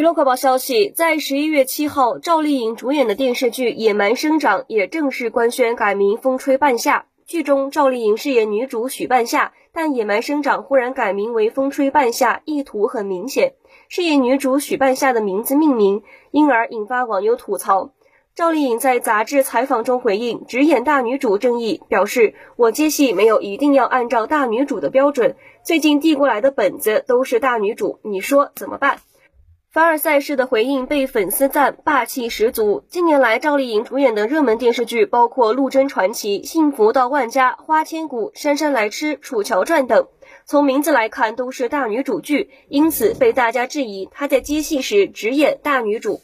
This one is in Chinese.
娱乐快报消息，在十一月七号，赵丽颖主演的电视剧《野蛮生长》也正式官宣改名《风吹半夏》。剧中，赵丽颖饰演女主许半夏，但《野蛮生长》忽然改名为《风吹半夏》，意图很明显，是以女主许半夏的名字命名，因而引发网友吐槽。赵丽颖在杂志采访中回应只演大女主争议，表示：“我接戏没有一定要按照大女主的标准，最近递过来的本子都是大女主，你说怎么办？”凡尔赛式的回应被粉丝赞霸气十足。近年来，赵丽颖主演的热门电视剧包括《陆贞传奇》《幸福到万家》《花千骨》《姗姗来迟》《楚乔传》等，从名字来看都是大女主剧，因此被大家质疑她在接戏时只演大女主。